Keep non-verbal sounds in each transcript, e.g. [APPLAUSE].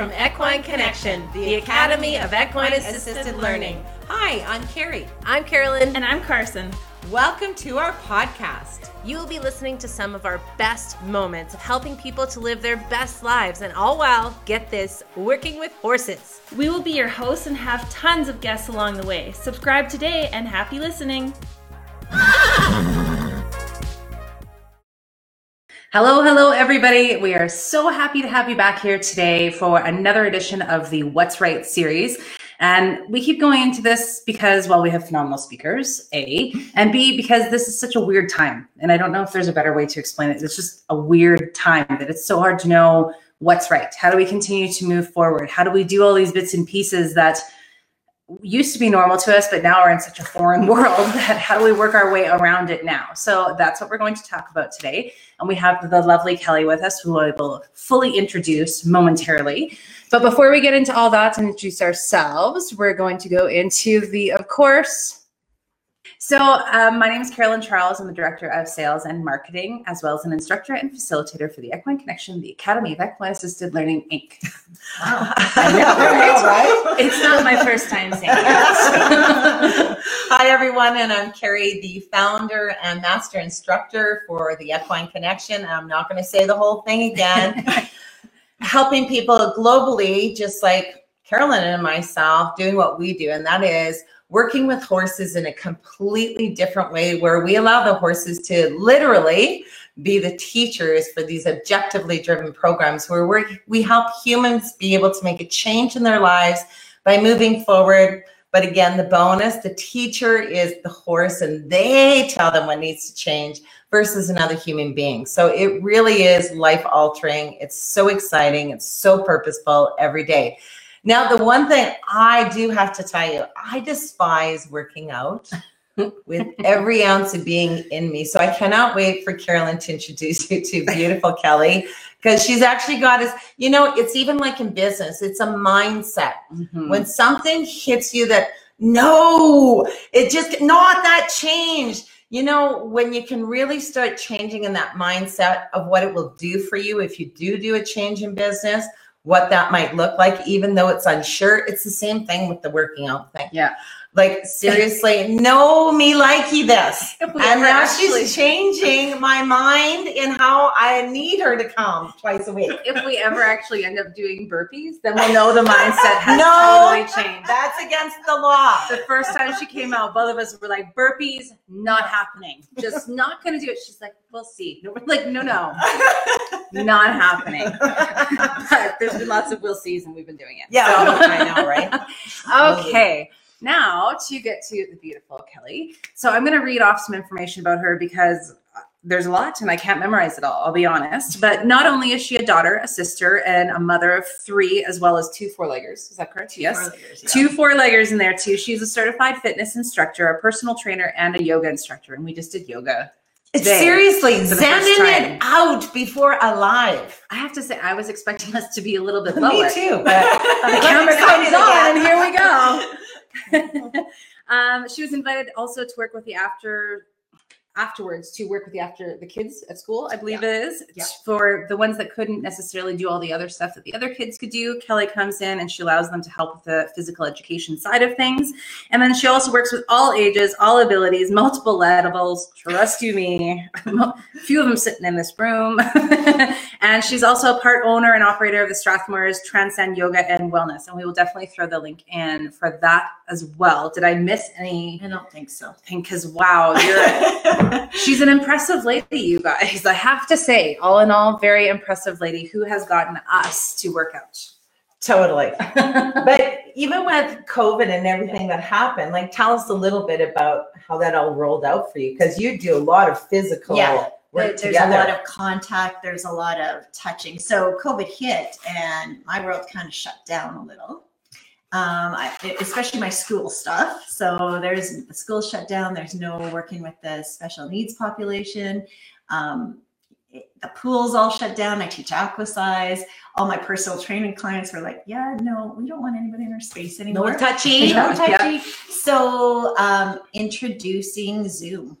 from Equine Connection, the Academy of Equine Assisted Learning. Hi, I'm Carrie. I'm Carolyn. And I'm Carson. Welcome to our podcast. You will be listening to some of our best moments of helping people to live their best lives, and all while, get this, working with horses. We will be your hosts and have tons of guests along the way. Subscribe today and happy listening. [LAUGHS] Hello, hello, everybody. We are so happy to have you back here today for another edition of the What's Right series. And we keep going into this because, well, we have phenomenal speakers, A, and B, because this is such a weird time. And I don't know if there's a better way to explain it. It's just a weird time that it's so hard to know what's right. How do we continue to move forward? How do we do all these bits and pieces that used to be normal to us, but now we're in such a foreign [LAUGHS] world that how do we work our way around it now? So that's what we're going to talk about today. And we have the lovely Kelly with us, who I will fully introduce momentarily. But before we get into all that and introduce ourselves, we're going to go into the, of course, so, um, my name is Carolyn Charles. I'm the Director of Sales and Marketing, as well as an instructor and facilitator for the Equine Connection, the Academy of Equine Assisted Learning, Inc. Wow. I know, right? It's not my first time saying it. [LAUGHS] Hi, everyone, and I'm Carrie, the founder and master instructor for the Equine Connection. I'm not going to say the whole thing again. [LAUGHS] Helping people globally, just like Carolyn and myself, doing what we do, and that is working with horses in a completely different way where we allow the horses to literally be the teachers for these objectively driven programs where we we help humans be able to make a change in their lives by moving forward. But again, the bonus, the teacher is the horse and they tell them what needs to change versus another human being. So it really is life altering. It's so exciting. It's so purposeful every day. Now, the one thing I do have to tell you, I despise working out [LAUGHS] with every ounce of being in me. So I cannot wait for Carolyn to introduce you to beautiful Kelly because she's actually got us, you know, it's even like in business, it's a mindset. Mm-hmm. When something hits you that, no, it just not that change. You know, when you can really start changing in that mindset of what it will do for you if you do do a change in business, what that might look like, even though it's unsure. It's the same thing with the working out thing. Yeah. Like seriously, no me likey this. [LAUGHS] And now actually, she's changing my mind in how I need her to come twice a week. If we ever actually end up doing burpees, then we'll know the [LAUGHS] mindset has no, totally changed. That's against the law. The first time she came out, both of us were like, burpees, not happening. Just not gonna do it. She's like, we'll see. No, we're like, no, no. not happening. [LAUGHS] but there's been lots of we'll sees and we've been doing it. Yeah, so. I know, right? okay. Now to get to the beautiful Kelly. So I'm going to read off some information about her because uh, there's a lot and I can't memorize it all, I'll be honest. But not only is she a daughter, a sister, and a mother of three, as well as two four-leggers. Is that correct? Yes. Four-leggers, yeah. Two four-leggers in there too. She's a certified fitness instructor, a personal trainer, and a yoga instructor. And we just did yoga Seriously, sending it out before alive. I have to say, I was expecting us to be a little bit lower. [LAUGHS] Me too, but [LAUGHS] the camera comes on, and here we go. [LAUGHS] [LAUGHS] um, she was invited also to work with the after afterwards to work with the after the kids at school i believe yeah. it is yeah. for the ones that couldn't necessarily do all the other stuff that the other kids could do. Kelly comes in and she allows them to help with the physical education side of things. And then she also works with all ages all abilities multiple levels. Trust you me. [LAUGHS] A few of them sitting in this room [LAUGHS] and she's also a part owner and operator of the strathmore's transcend yoga and wellness and we will definitely throw the link in for that as well did i miss any i don't think so because wow you're [LAUGHS] She's an impressive lady, you guys. I have to say, all in all, very impressive lady who has gotten us to work out. Totally. [LAUGHS] but even with COVID and everything that happened, like tell us a little bit about how that all rolled out for you because you do a lot of physical yeah. There's together. a lot of contact, there's a lot of touching. So COVID hit and my world kind of shut down a little um, I, especially my school stuff. So there's the school shut down. There's no working with the special needs population. Um, it, the pool's all shut down. I teach aqua size. All my personal training clients were like, "Yeah, no, we don't want anybody in our space anymore. No touchy, no [LAUGHS] touchy." So um, introducing Zoom.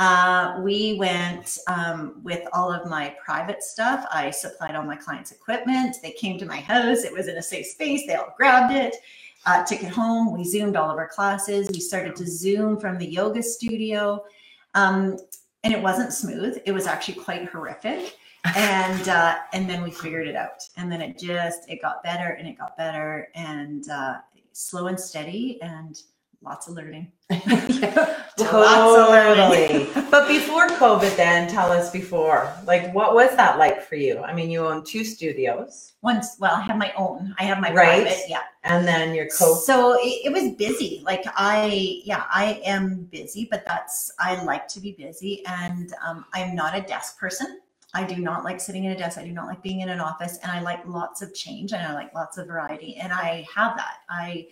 Uh, we went um, with all of my private stuff. I supplied all my clients' equipment. They came to my house. It was in a safe space. They all grabbed it, uh, took it home. We zoomed all of our classes. We started to zoom from the yoga studio, um, and it wasn't smooth. It was actually quite horrific. and uh, and then we figured it out. And then it just it got better and it got better and uh, slow and steady and lots of learning. [LAUGHS] Totally. but before COVID, then tell us before, like, what was that like for you? I mean, you own two studios, Once, well, I have my own. I have my Right. private. Yeah. and then your co. So it, it was busy. Like I, yeah, I am busy, but that's I like to be busy, and um, I'm not a desk person. I do not like sitting in a desk. I do not like being in an office, and I like lots of change and I like lots of variety, and I have that. I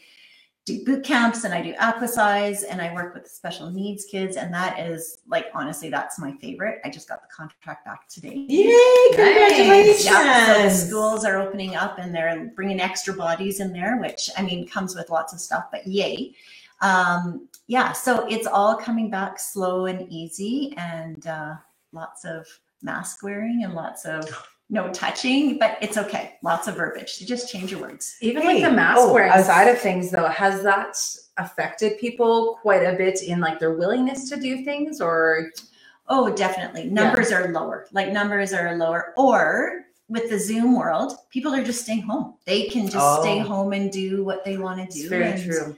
do boot camps and I do aquasize and I work with special needs kids, and that is like honestly, that's my favorite. I just got the contract back today. Yay! Congratulations! Yeah, so the schools are opening up and they're bringing extra bodies in there, which I mean comes with lots of stuff, but yay. Um, yeah, so it's all coming back slow and easy and uh, lots of mask wearing and lots of no touching, but it's okay. Lots of verbiage. You just change your words. Even Hey, like the mask oh, wearing I side of things, though, has that affected people quite a bit in like their willingness to do things, or Oh, definitely. Numbers are lower. Like numbers are lower. Or with the Zoom world, people are just staying home. They can just stay Oh. home and do what they want to do. it's very and- true.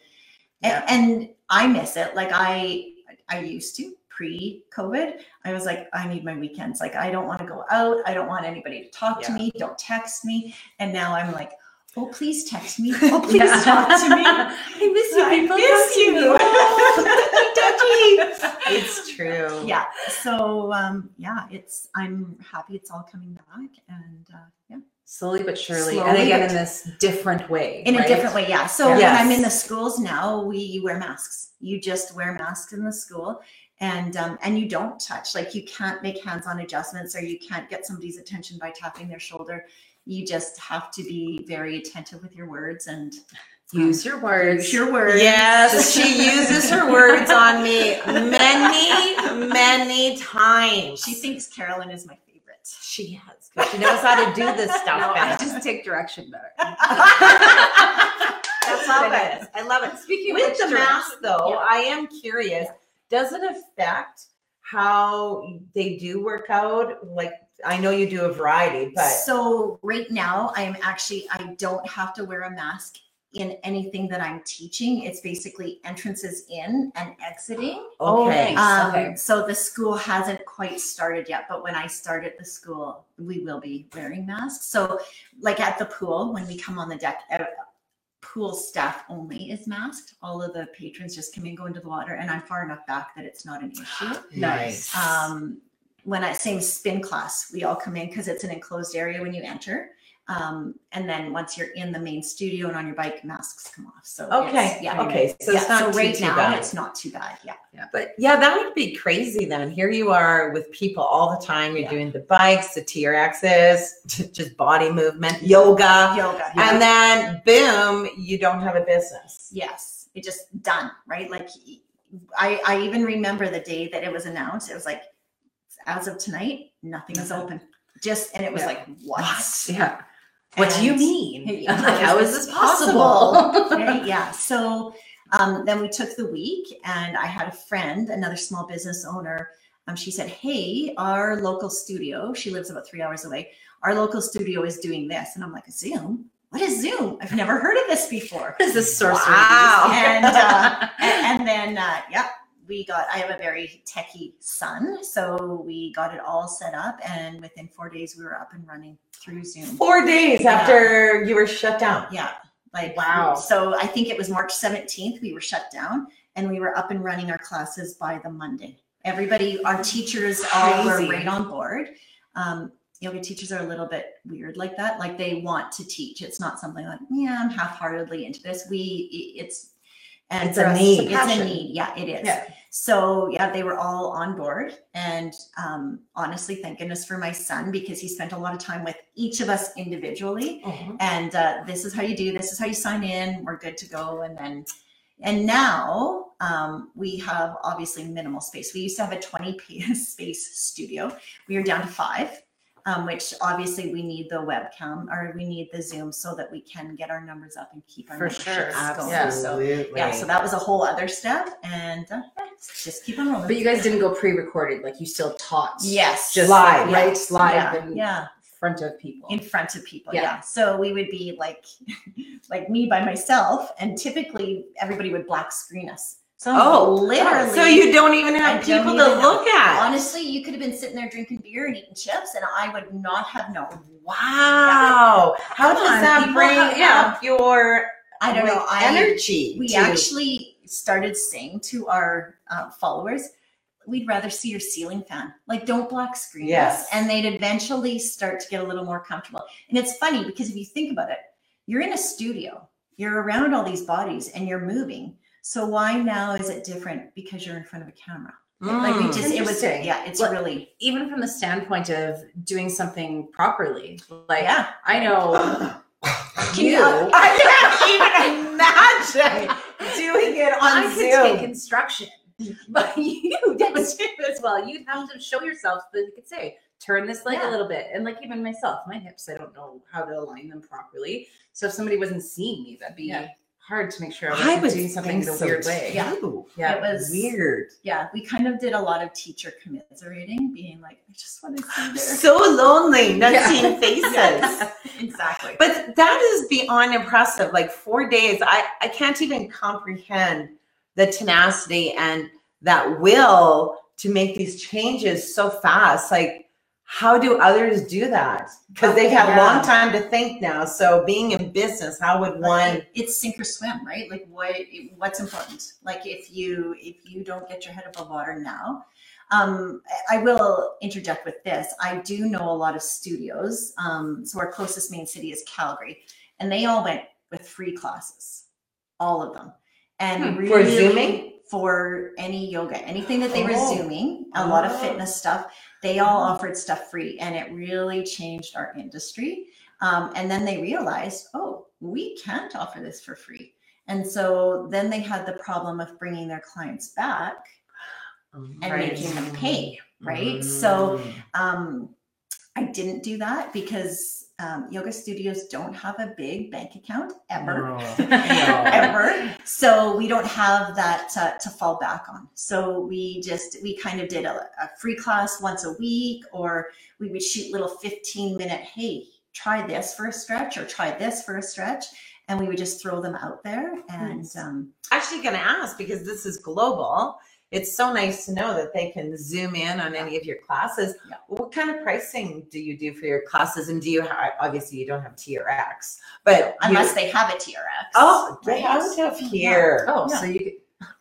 A- And, I miss it. Like I, I used to pre-COVID. I was like, I need my weekends. Like I don't want to go out. I don't want anybody to talk to me. Don't text me. And now I'm like, oh, please text me. [LAUGHS] Oh, please Yeah. talk to me. [LAUGHS] I miss you. I people. miss Talk to me. [LAUGHS] It's true. yeah. So um, yeah, it's. I'm happy it's all coming back, and uh, yeah. Slowly but surely, and again in this different way. in a different way yeah so Yes. when i'm in the schools now we you wear masks you just wear masks in the school and um, and you don't touch like you can't make hands-on adjustments or you can't get somebody's attention by tapping their shoulder you just have to be very attentive with your words and Use your words. use your words Yes, she [LAUGHS] uses her words on me many, many times. she thinks carolyn is my favorite she has. 'cause She knows how to do this [LAUGHS] stuff. No, I just take direction better. [LAUGHS] I love it. I love it. Speaking With of the mask, though, Yeah. I am curious. Does it affect how they do work out? Like, I know you do a variety, but so right now i'm actually i don't have to wear a mask in anything that i'm teaching it's basically entrances in and exiting okay. Um, Okay. So the school hasn't quite started yet, but when I start at the school, we will be wearing masks. So, like at the pool, when we come on the deck, pool staff only is masked. All of the patrons just come and go into the water, and I'm far enough back that it's not an issue. [GASPS] Nice. Um, when I same spin class, we all come in because it's an enclosed area when you enter. Um, and then once you're in the main studio and on your bike, masks come off. So Okay. yeah, Okay. So yeah. it's not so too, right too now, bad. it's not too bad. Yeah. yeah. But yeah, that would be crazy then. Here you are with people all the time. You're Yeah. doing the bikes, the TRXs, [LAUGHS] just body movement, yoga. Yoga. And then boom, you don't have a business. yes it just done right like i i even remember the day that it was announced it was like as of tonight nothing is open just and it was like what, Yeah. What do you mean? Like, how is this possible? possible? [LAUGHS] Right, yeah so um, then we took the week and i had a friend another small business owner um, she said hey our local studio she lives about three hours away our local studio is doing this and i'm like zoom what is zoom i've never heard of this before [LAUGHS] What is this sorcery? Wow. and uh, [LAUGHS] and, and then uh, yep we got i have a very techie son so we got it all set up and within four days we were up and running through zoom Four days Yeah. after you were shut down. yeah like Wow. so i think it was march 17th we were shut down and we were up and running our classes by the monday everybody our teachers all were right on board um, yoga teachers are a little bit weird like that like they want to teach it's not something like yeah i'm half-heartedly into this we it's and It's a us, need. it's Passion. a need yeah it is Yeah. So yeah they were all on board and um, honestly thank goodness for my son because he spent a lot of time with each of us individually and uh, this is how you do this is how you sign in we're good to go and then and now um, we have obviously minimal space. We used to have a 20 [LAUGHS] space studio. We are down to five, um, which obviously we need the webcam or we need the Zoom so that we can get our numbers up and keep our For memberships sure. going. Absolutely. So yeah, so that was a whole other step, and uh, yeah, just keep on rolling. But you guys didn't go pre-recorded, like you still taught. yes, Just Live. like, right? Live yeah, in yeah. front of people. in front of people Yeah. yeah. so we would be like [LAUGHS] like me by myself and typically everybody would black screen us so Oh, literally So you don't even I have don't people even to have- look at. honestly you could have been sitting there drinking beer and eating chips and i would not have known Wow. How Come does on, that people bring have- up your i don't know like, I, energy? we to- actually started saying to our uh, followers we'd rather see your ceiling fan like don't block screen Yes. and they'd eventually start to get a little more comfortable and it's funny because if you think about it you're in a studio you're around all these bodies and you're moving so why now is it different because you're in front of a camera like we Mm. just it was Interesting. yeah it's Well, really Even from the standpoint of doing something properly. Like yeah I know [LAUGHS] you. [LAUGHS] I can't even imagine [LAUGHS] doing it on I could take Zoom. instruction, but you demonstrate as well. You'd have to show yourself that you could say, turn this leg Yeah. a little bit. And like even myself, my hips, I don't know how to align them properly. So if somebody wasn't seeing me, that'd be Yeah. Hard to make sure I I wasn't doing something in a so weird way. Yeah. too. Yeah. it was Weird. yeah we kind of did a lot of teacher commiserating being like i just want to see their So lonely, not Yeah. seeing [LAUGHS] faces. exactly But that is beyond impressive. Like four days, I, I can't even comprehend the tenacity and that will to make these changes so fast. Like, how do others do that? Because they've had a Yeah. long time to think now. So, being in business, how would one? it's sink or swim right like what what's important like if you if you don't get your head above water now um, I I will interject with this. I do know a lot of studios. Um, so our closest main city is Calgary, and they all went with free classes, all of them. And Hmm. For Zooming? for any yoga, anything that they were Oh. zooming, a lot of Oh. fitness stuff, they all offered stuff free, and it really changed our industry. Um, and then they realized, oh, we can't offer this for free. And so then they had the problem of bringing their clients back and Right. making them pay, right? So Mm. um, I didn't do that because um, yoga studios don't have a big bank account ever. [LAUGHS] ever. So we don't have that uh, to fall back on. So we just we kind of did a, a free class once a week, or we would shoot little fifteen minute. Hey, try this for a stretch, or try this for a stretch, and we would just throw them out there. And Nice. um, actually going to ask because this is global. It's so nice to know that they can zoom in on any of your classes. Yeah. What kind of pricing do you do for your classes? And do you have, obviously you don't have TRX, but unless you, they have a TRX. oh, right? they have to have here. Oh, Yeah. so you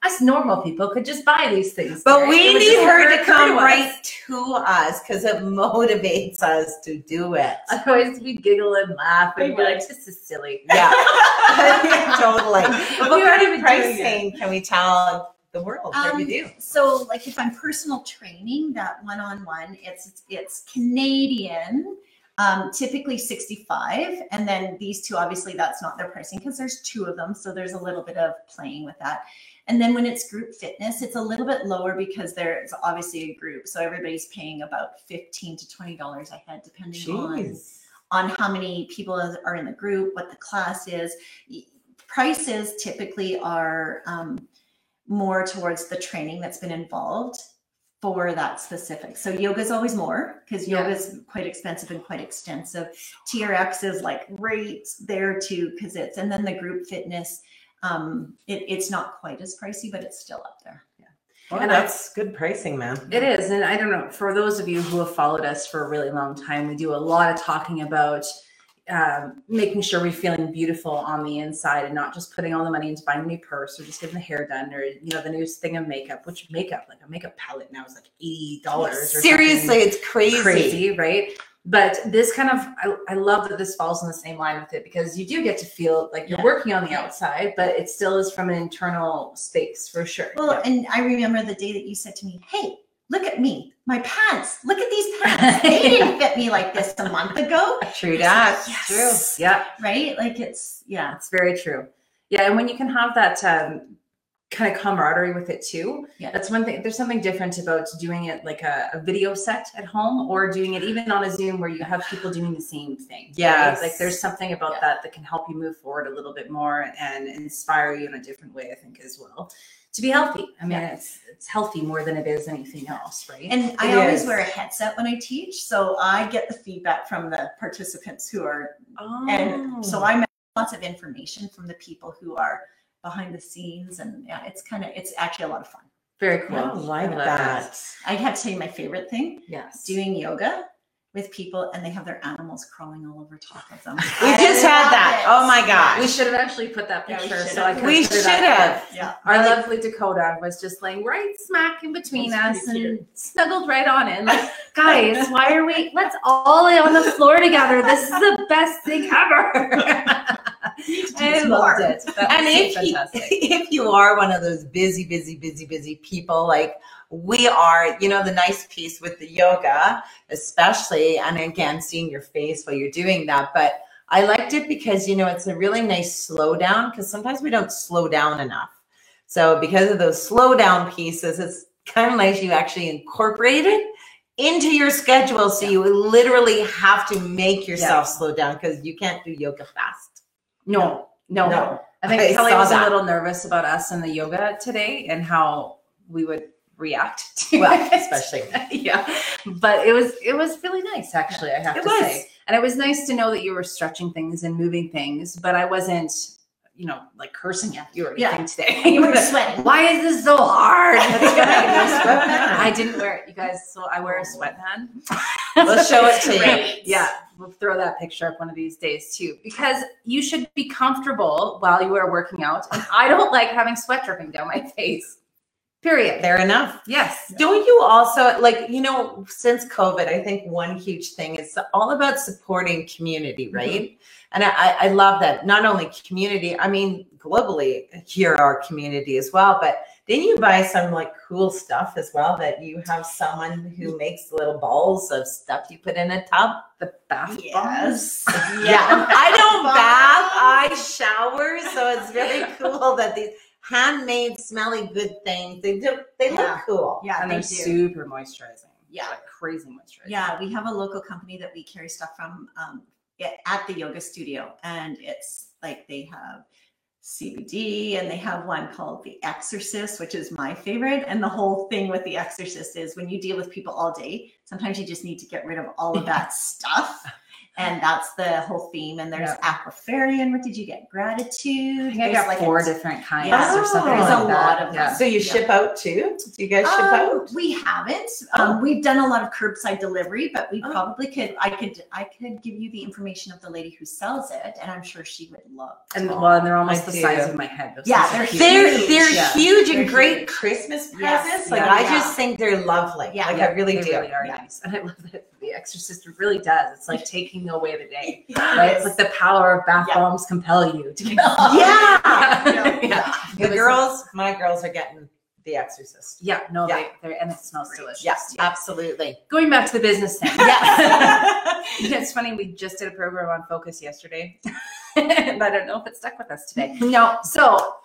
us normal people could just buy these things. But right? we need her to come right to us because it motivates us to do it. Otherwise, we giggle and laugh and we're like, this is silly. Yeah, [LAUGHS] [LAUGHS] totally. But what kind of been doing it. pricing can we tell the world that we Um, do? So, like, if I'm personal training, that one-on-one, it's it's Canadian, um, typically 65, and then these two, obviously, that's not their pricing because there's two of them, so there's a little bit of playing with that. And then when it's group fitness, it's a little bit lower because there's obviously a group, so everybody's paying about 15 to 20 dollars a head, depending on on how many people are in the group, what the class is. Prices typically are um, more towards the training that's been involved for that specific. So yoga is always more because Yeah. yoga is quite expensive and quite extensive. TRX is like right there too because it's and then the group fitness. Um, it, it's not quite as pricey, but it's still up there. Well, And I- that's good pricing, man. It is. And I don't know, for those of you who have followed us for a really long time, we do a lot of talking about um, making sure we're feeling beautiful on the inside and not just putting all the money into buying a new purse or just getting the hair done or, you know, the newest thing of makeup, which makeup, like a makeup palette now is like $80 or Seriously, it's crazy. crazy, right? But this kind of, I, I love that this falls in the same line with it because you do get to feel like you're Yeah. working on the outside, but it still is from an internal space for sure. Well, and I remember the day that you said to me, "Hey, look at me, my pants. Look at these [LAUGHS] pants. They didn't fit me like this a month ago, True that. Yes. yeah. right? Like it's yeah, It's very true. Yeah, and when you can have that um, kind of camaraderie with it too. Yeah. That's one thing. There's something different about doing it like a, a video set at home or doing it even on a Zoom where you have people doing the same thing. right? Like there's something about Yeah. that that can help you move forward a little bit more and inspire you in a different way, I think, as well. To be healthy. I mean, it's it's healthy more than it is anything else, right? And I It always is. wear a headset when I teach, so I get the feedback from the participants who are, oh. and so oh. I'm lots of information from the people who are behind the scenes, and yeah, it's kind of, it's actually a lot of fun. very cool. I like love that. I'd have to tell you my favorite thing: Yes. doing yoga with people, and they have their animals crawling all over top of them. [LAUGHS] We I just had that. it. Oh my gosh. We should have actually put that picture should so I have. could We should have. Yeah. Our Like- lovely Dakota was just laying right smack in between us and cute. snuggled right on in. Like, [LAUGHS] guys, why are we? Let's all lay on the floor together. This is the best thing ever. [LAUGHS] [LAUGHS] I loved it. And if you, [LAUGHS] if you are one of those busy, busy, busy, busy people like we are, you know, the nice piece with the yoga, especially, and again, seeing your face while you're doing that. But I liked it because, you know, it's a really nice slow down because sometimes we don't slow down enough. So because of those slow down pieces, it's kind of nice you actually incorporate it into your schedule. So you literally have to make yourself slow down because you can't do yoga fast. No, no, No. I think I Kelly saw was that. a little nervous about us and the yoga today and how we would react [LAUGHS] to Well, it. especially. [LAUGHS] yeah but it was it was really nice actually i have It to was. say and it was nice to know that you were stretching things and moving things but i wasn't you know like cursing at you or Yeah. anything today You were [LAUGHS] sweating. why is this so hard That's right, no sweatband. i didn't wear it you guys so i wear a sweatband We'll show it to you. Great. yeah we'll throw that picture up one of these days too because you should be comfortable while you are working out and i don't like having sweat dripping down my face period Fair enough. yes Don't you also like, you know, since COVID, I think one huge thing is all about supporting community, mm-hmm. right? And I, I love that. Not only community, I mean, globally, here our community as well. But didn't you buy some like cool stuff as well that you have someone who makes little balls of stuff you put in a tub? the bath bombs. [LAUGHS] Yes. Yeah. I don't bath, I shower. So it's very [LAUGHS] cool that these handmade, smelly good things, they do, they look cool. Yeah, and they they're do. super moisturizing Yeah. like crazy moisturizing Yeah, we have a local company that we carry stuff from um, at the yoga studio, and it's like they have CBD and they have one called The Exorcist, which is my favorite. And the whole thing with The Exorcist is when you deal with people all day, sometimes you just need to get rid of all of that [LAUGHS] stuff. And that's the whole theme. And there's Yeah. Aquafarian. What did you get? Gratitude. I think I got like four a- different kinds Yeah. or something There's like a that. lot of yeah. them. So you Yeah. ship out too? Do you guys ship Um, out? We haven't. Um, we've done a lot of curbside delivery, but we Oh. probably could. I could. I could give you the information of the lady who sells it, and I'm sure she would love. to. And well, and they're almost I the size of my head. Those Yeah, they're huge. They're they're Yeah. huge and They're great huge. Christmas Yes. presents. Like Yeah. I Yeah. just think they're lovely. Yeah. Like Yeah, I really they do. really are nice. And I love that The Exorcist really does. It's like taking away the day. Yes. [LAUGHS] Right? It's like the power of bath Yeah. bombs compel you to get [LAUGHS] Yeah. Yeah. yeah. The girls, my girls are getting The Exorcist. Yeah, no, Yeah. they they're and it smells delicious. Yeah, absolutely. Going back to the business thing. [LAUGHS] Yeah. It's funny, we just did a program on focus yesterday. and I don't know if it stuck with us today. no. So,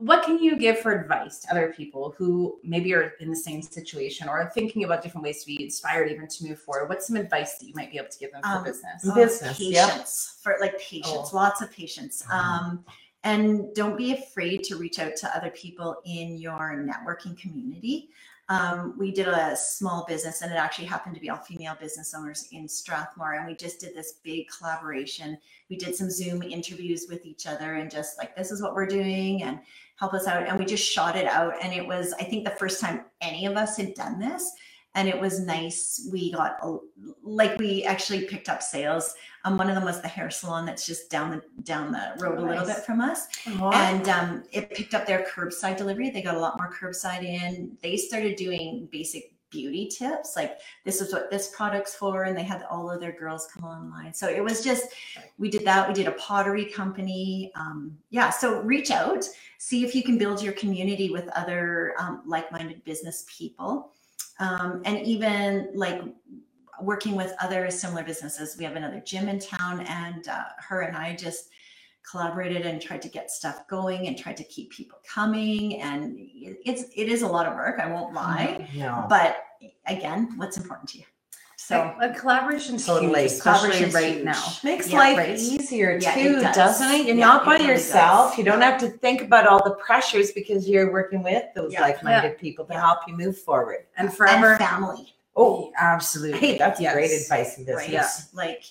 what can you give for advice to other people who maybe are in the same situation or are thinking about different ways to be inspired even to move forward? What's some advice that you might be able to give them for Um, business? Oh, Business, yeah. patience for like patience, Oh. lots of patience. Um, and don't be afraid to reach out to other people in your networking community. Um, we did a small business, and it actually happened to be all female business owners in Strathmore. And we just did this big collaboration. We did some Zoom interviews with each other, and just like, this is what we're doing, and help us out. And we just shot it out. And it was, I think, the first time any of us had done this. And it was nice. We got, like, we actually picked up sales. Um, one of them was the hair salon that's just down the down the road a little Nice. bit from us and um, it picked up their curbside delivery. They got a lot more curbside in. They started doing basic beauty tips, like this is what this product's for, and they had all of their girls come online. So it was just we did that. We did a pottery company. Um, yeah, so reach out, see if you can build your community with other um, like-minded business people, um, and even like working with other similar businesses. We have another gym in town, and uh, her and I just collaborated and tried to get stuff going and tried to keep people coming. And it's it is a lot of work. I won't lie, No. but again, what's important to you? So So a collaboration's Totally. huge, especially Collaboration's right huge. now. Makes Yeah, life right. easier Yeah, it too, does. doesn't it? You're Yeah, not it by really yourself. does. You don't have to think about all the pressures because you're working with those Yeah. like-minded people to Yeah. help you move forward. And forever. and family, Oh, absolutely. hey, that's Yes. great advice in business. right? Yeah. Like,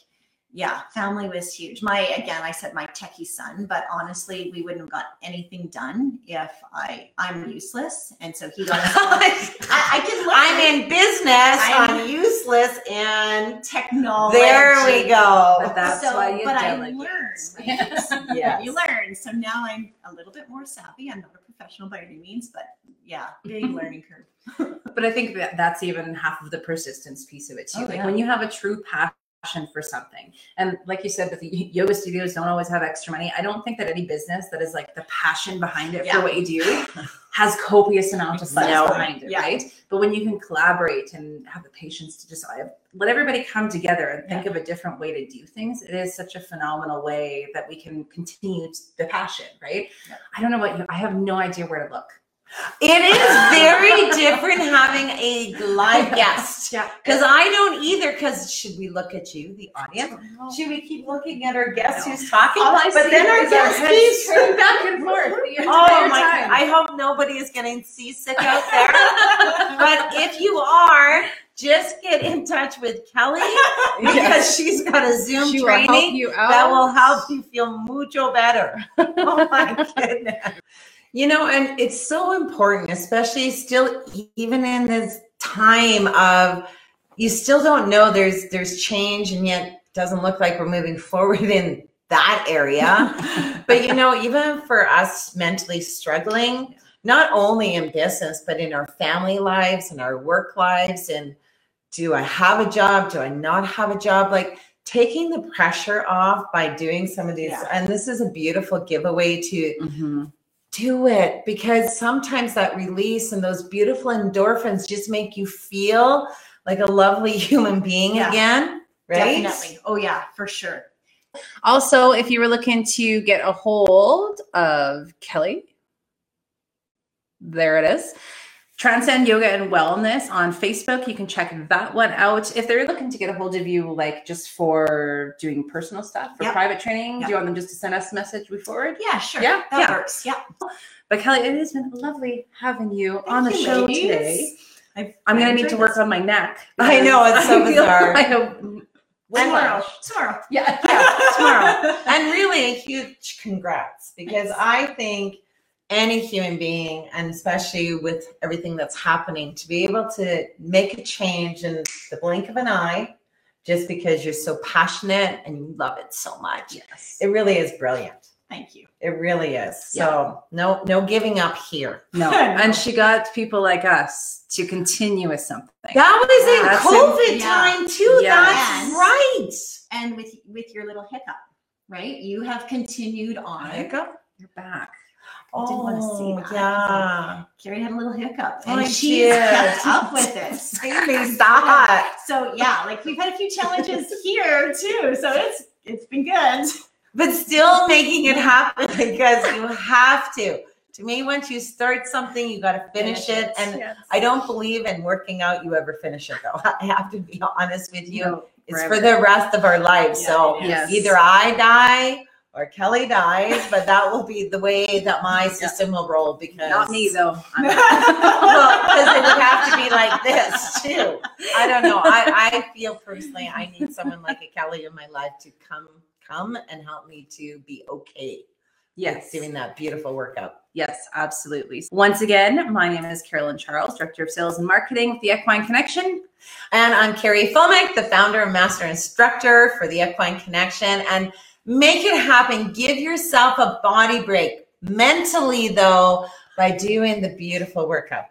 yeah, family was huge. My again, I said my techie son, but honestly, we wouldn't have got anything done if I I'm useless, and so he got. [LAUGHS] I, I can learn. I'm in business. I'm, I'm- useless, and technology. there we go. But that's so, why you but I delegate. learned. right? Yes. [LAUGHS] You learn. So now I'm a little bit more savvy. I'm not a professional by any means, but yeah, big [LAUGHS] learning curve. But I think that that's even half of the persistence piece of it too. Oh, like yeah. when you have a true passion for something, and like you said, the yoga studios don't always have extra money. I don't think that any business that is like the passion behind it Yeah. for what you do has copious amount of funds No. behind it, Yeah. right? But when you can collaborate and have the patience to just uh, let everybody come together and think of a different way to do things, it is such a phenomenal way that we can continue the passion, right? Yeah. I don't know what you. I have no idea where to look. It is very different having a live guest. Yeah. Because I don't either. Because should we look at you, the audience? Oh, should we keep looking at our guest who's talking? All I but then our guest keeps turning [LAUGHS] back and forth [LAUGHS] Oh my! time. I hope nobody is getting seasick out there. but if you are, just get in touch with Kelly [LAUGHS] because she's got a Zoom She will training you that will help you feel mucho better. oh my goodness. You know, and it's so important, especially still even in this time of you still don't know there's there's change and yet doesn't look like we're moving [LAUGHS] forward in that area. [LAUGHS] but you know, even for us mentally struggling, not only in business, but in our family lives and our work lives and do I have a job? Do I not have a job? Like taking the pressure off by doing some of these Yeah. and this is a beautiful giveaway to Mhm. Do it because sometimes that release and those beautiful endorphins just make you feel like a lovely [LAUGHS] human being Yeah. again right Definitely. Oh yeah, for sure. Also, if you were looking to get a hold of Kelly, there it is. Transcend Yoga and Wellness on Facebook. You can check that one out. If they're looking to get a hold of you, like just for doing personal stuff, for Yep. private training, Yep. do you want them just to send us a message we forward? Yeah, sure. Yeah, that yeah. works. Yeah. But Kelly, it has been lovely having you Thank on the you, show ladies. today. I've, I'm gonna need to work this. on my neck. I know, it's so [LAUGHS] I bizarre. like a- tomorrow. Tomorrow. Yeah, yeah, tomorrow. [LAUGHS] and really a huge congrats because I think any human being, and especially with everything that's happening, to be able to make a change in the blink of an eye, just because you're so passionate and you love it so much, Yes. it really is brilliant. Thank you. It really is. So no, no giving up here. No. [LAUGHS] And she got people like us to continue with something. That was in COVID in- yeah. time too. Yeah. That's right. And with with your little hiccup, right? You have continued on. Hiccup. You're back. I didn't wanna see Oh, that. yeah. Carrie had a little hiccup, Oh, and she she's [LAUGHS] kept up with it. [LAUGHS] Stop. [LAUGHS] So yeah, like we've had a few challenges here too. So it's it's been good. But still making it happen because you have to. To me, once you start something, you got to finish it. And I don't believe in working out you ever finish it, though. I have to be honest with you. No, It's forever. for the rest of our lives. so Yeah, Yes. either I die or Kelly dies, but that will be the way that my system will roll because Not me though. [LAUGHS] Well, because it would have to be like this too. I don't know. I, I feel personally I need someone like a Kelly in my life to come come and help me to be okay yes. doing that beautiful workout. Yes, absolutely. Once again, my name is Carolyn Charles, Director of Sales and Marketing with the Equine Connection. And I'm Carrie Fulmick, the founder and master instructor for the Equine Connection. And make it happen. Give yourself a body break mentally, though, by doing the beautiful workout.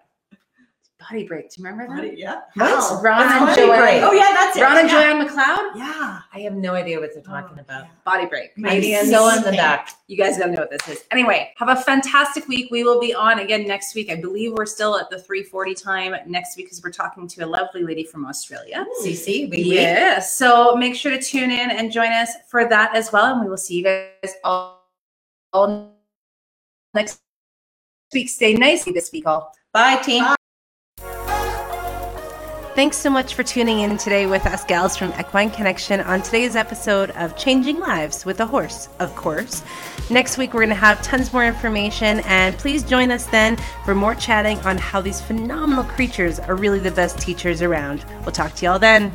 Body break. Do you remember that? Yeah. What? How? Ron and body Joanne. break? Oh yeah, that's it. Ron and yeah. Joanne McLeod? Yeah. I have no idea what they're oh, talking Oh, about. yeah. Body break. Maybe I'm so in the back. You guys gotta know what this is. Anyway, have a fantastic week. We will be on again next week. I believe we're still at the 340 time next week because we're talking to a lovely lady from Australia. CC, we Yeah. So make sure to tune in and join us for that as well. And we will see you guys all next week. Stay nice this week, all. Bye, team. Thanks so much for tuning in today with us gals from Equine Connection on today's episode of Changing Lives with a Horse, of course. Next week, we're going to have tons more information, and please join us then for more chatting on how these phenomenal creatures are really the best teachers around. We'll talk to y'all then.